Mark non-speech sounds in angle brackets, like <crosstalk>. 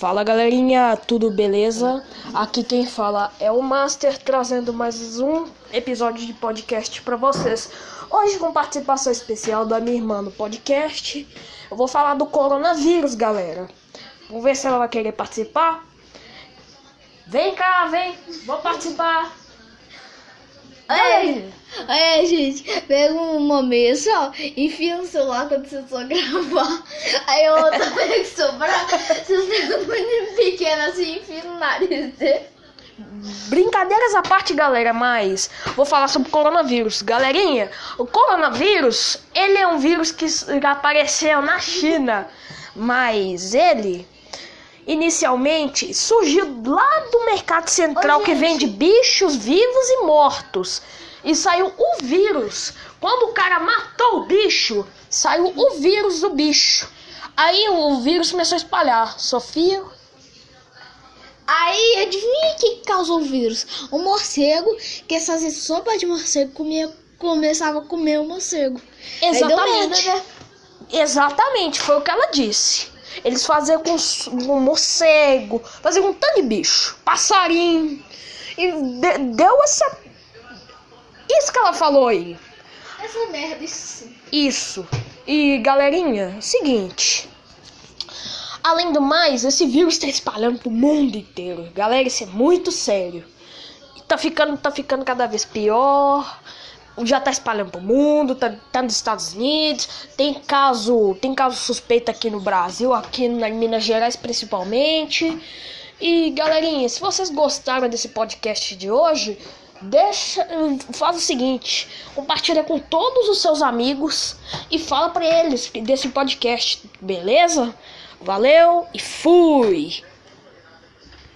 Fala galerinha, tudo beleza? Aqui quem fala é o Master trazendo mais um episódio de podcast para vocês. Hoje com participação especial da minha irmã no podcast. Eu vou falar do coronavírus, galera. Vamos ver se ela vai querer participar. Vem cá, vem, vou participar. Aí, aí, gente, pega uma mesa, enfia no celular quando você só <laughs> gravar. Aí a outra pega o seu braço, você menino pequeno assim, enfia no nariz dele. Brincadeiras à parte, galera, mas vou falar sobre o coronavírus. Galerinha, o coronavírus, ele é um vírus que apareceu na China, mas ele inicialmente surgiu lá do mercado central Ô, que vende bichos vivos e mortos. E saiu o vírus. Quando o cara matou o bicho, saiu o vírus do bicho. Aí o vírus começou a espalhar. Sofia, Aí, adivinha o que causou o vírus? O morcego, que fazia sopa de morcego, comia, começava a comer o morcego. Exatamente. merda, né? Exatamente, foi o que ela disse. Eles faziam com, com morcego, faziam com um tanto de bicho, passarinho. E de- deu essa. Isso que ela falou aí. Essa merda, isso. Isso. E galerinha, seguinte. Além do mais, esse vírus está espalhando pro mundo inteiro. Galera, isso é muito sério. Tá ficando, tá ficando cada vez pior. Já tá espalhando pro mundo, tá, tá nos Estados Unidos. Tem caso, tem caso suspeito aqui no Brasil, aqui na Minas Gerais principalmente. E galerinha, se vocês gostaram desse podcast de hoje, deixa, faz o seguinte, compartilha com todos os seus amigos e fala pra eles desse podcast, beleza? Valeu e fui.